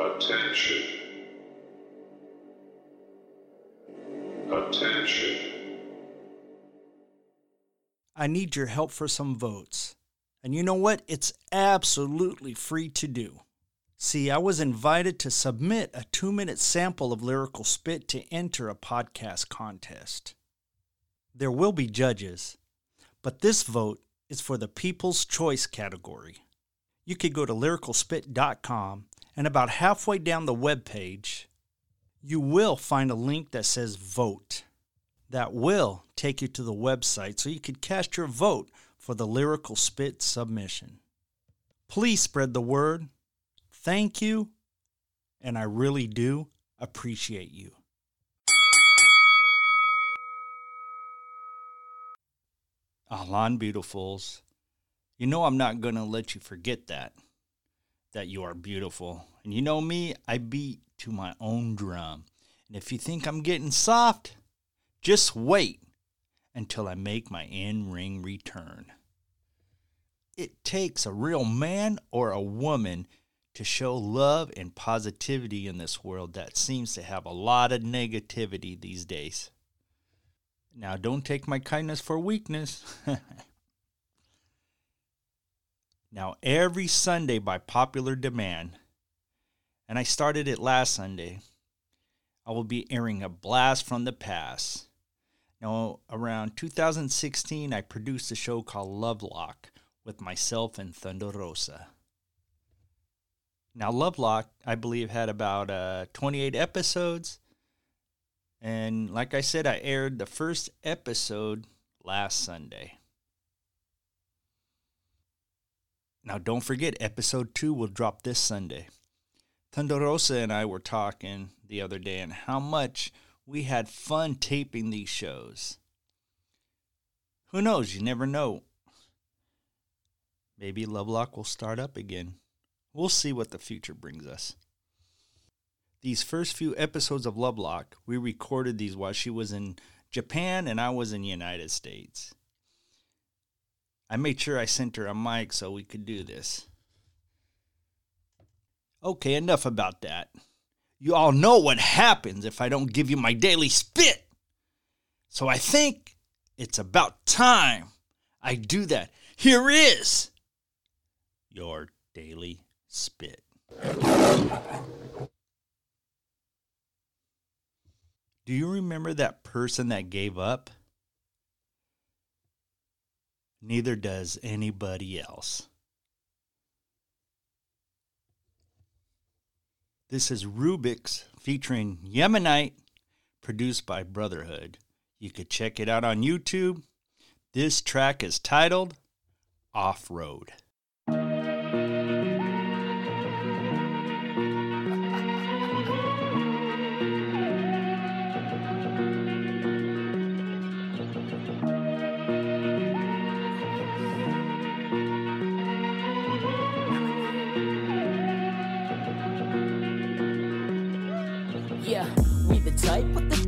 Attention. Attention. I need your help for some votes. And you know what? It's absolutely free to do. See, I was invited to submit a two minute sample of Lyrical Spit to enter a podcast contest. There will be judges, but this vote is for the People's Choice category. You could go to lyricalspit.com and about halfway down the web page, you will find a link that says vote. That will take you to the website so you could cast your vote for the Lyrical Spit submission. Please spread the word. Thank you, and I really do appreciate you. Ahlan, beautifuls. You know I'm not going to let you forget that, that you are beautiful. And you know me, I beat to my own drum. And if you think I'm getting soft, just wait until I make my in ring return. It takes a real man or a woman to show love and positivity in this world that seems to have a lot of negativity these days. Now, don't take my kindness for weakness. now, every Sunday, by popular demand, and I started it last Sunday, I will be airing a blast from the past. Now, around 2016, I produced a show called Lovelock with myself and Thunder Rosa. Now, Lovelock, I believe, had about uh, 28 episodes and like I said, I aired the first episode last Sunday. Now, don't forget, episode two will drop this Sunday. Rosa and I were talking the other day and how much we had fun taping these shows. Who knows? You never know. Maybe Lovelock will start up again. We'll see what the future brings us. These first few episodes of Lovelock, we recorded these while she was in Japan and I was in the United States. I made sure I sent her a mic so we could do this. Okay, enough about that. You all know what happens if I don't give you my daily spit. So I think it's about time I do that. Here is your daily spit. Do you remember that person that gave up? Neither does anybody else. This is Rubik's featuring Yemenite, produced by Brotherhood. You could check it out on YouTube. This track is titled Off Road.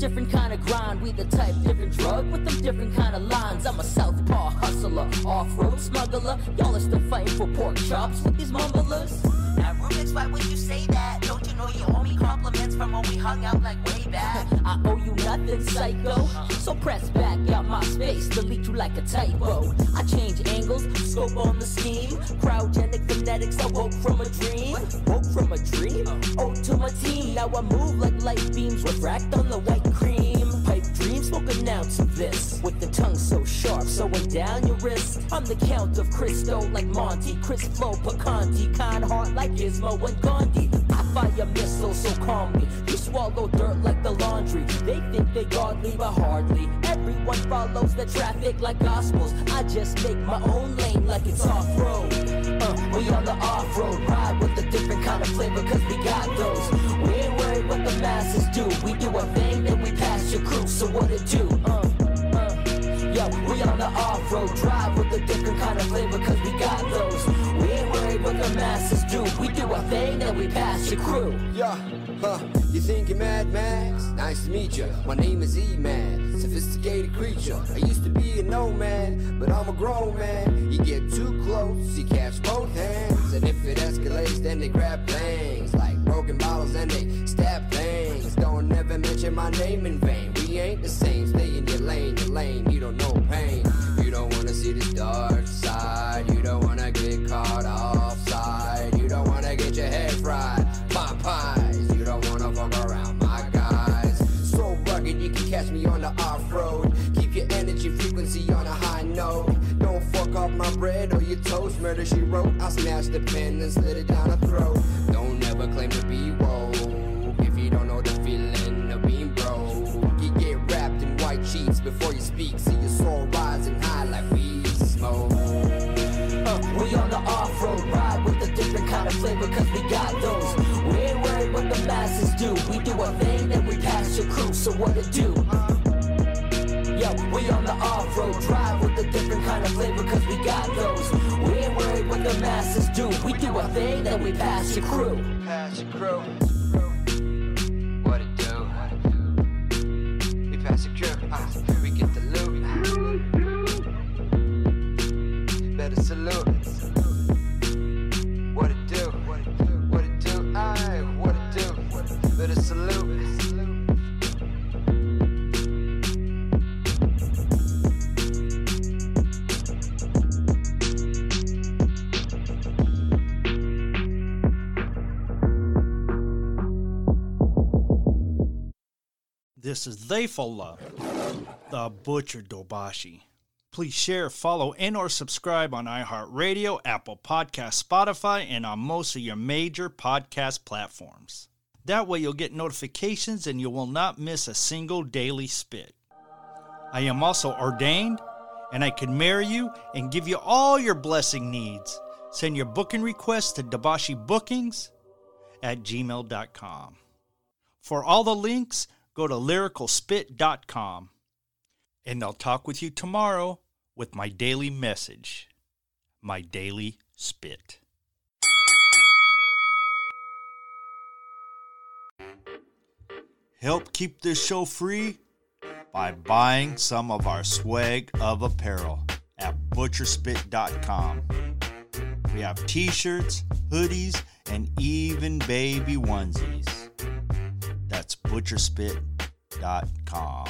Different kind of grind. We the type, different drug with them different kind of lines. I'm a southpaw hustler, off-road smuggler. Y'all are still fighting for pork chops with these mumblers. Now, Rubik's, why would you say that? Don't you know you owe me compliments from when we hung out like way back? I owe you nothing, psycho. So press back out my space, delete you like a typo. I change angles, scope on the scheme. Cryogenic phonetics, I woke from a dream. Woke from a dream? Oh, to my team. Now I move like light beams, refract on the white cream. Smoke an ounce of this. With the tongue so sharp, sewing down your wrist. I'm the count of Cristo like Monty. Chris Flow, Picanti, kind heart like Gizmo and Gandhi. I fire missiles so calmly. You swallow dirt like the laundry. They think they godly, but hardly. Everyone follows the traffic like gospels. I just make my own lane like it's off road. Uh, we on the off road ride with a different kind of flavor, cause we got those. We ain't worried what the masses do. We do a thing, then we pass crew. So what it do? Uh, uh. Yo, we on the off-road drive with a different kind of flavor cause we got those. We ain't worried what the masses do. We do our thing, then we pass your crew. Yeah, huh, you think you're Mad Max? Nice to meet ya, My name is E-Man, sophisticated creature. I used to be a nomad, but I'm a grown man. You get too close, you catch both hands. And if it escalates, then they grab things like broken bottles and they stab things. Don't ever mention my name in vain. Ain't the same. Stay in your lane, your lane. You don't know pain. You don't wanna see the dark side. You don't wanna get caught offside. You don't wanna get your head fried. Popeyes. You don't wanna fuck around my guys. So rugged, you can catch me on the off road. Keep your energy frequency on a high note. Don't fuck up my bread or your toast. Murder she wrote. I smashed the pen and slid it down her throat. Don't ever claim to be woke different flavor cause we got those. We ain't worried what the masses do. We do our thing, then we pass your crew, so what it do? Yo, we on the off-road drive with a different kind of flavor cause we got those. We ain't worried what the masses do. We do our thing, then we pass your crew. Pass your crew. Salute. This is They Love, the Butcher Dobashi. Please share, follow, and or subscribe on iHeartRadio, Apple Podcast, Spotify, and on most of your major podcast platforms. That way you'll get notifications and you will not miss a single daily spit. I am also ordained, and I can marry you and give you all your blessing needs. Send your booking requests to Dabashi Bookings at gmail.com. For all the links, go to lyricalspit.com. And I'll talk with you tomorrow with my daily message, my daily spit. Help keep this show free by buying some of our swag of apparel at butcherspit.com. We have t shirts, hoodies, and even baby onesies. That's butcherspit.com.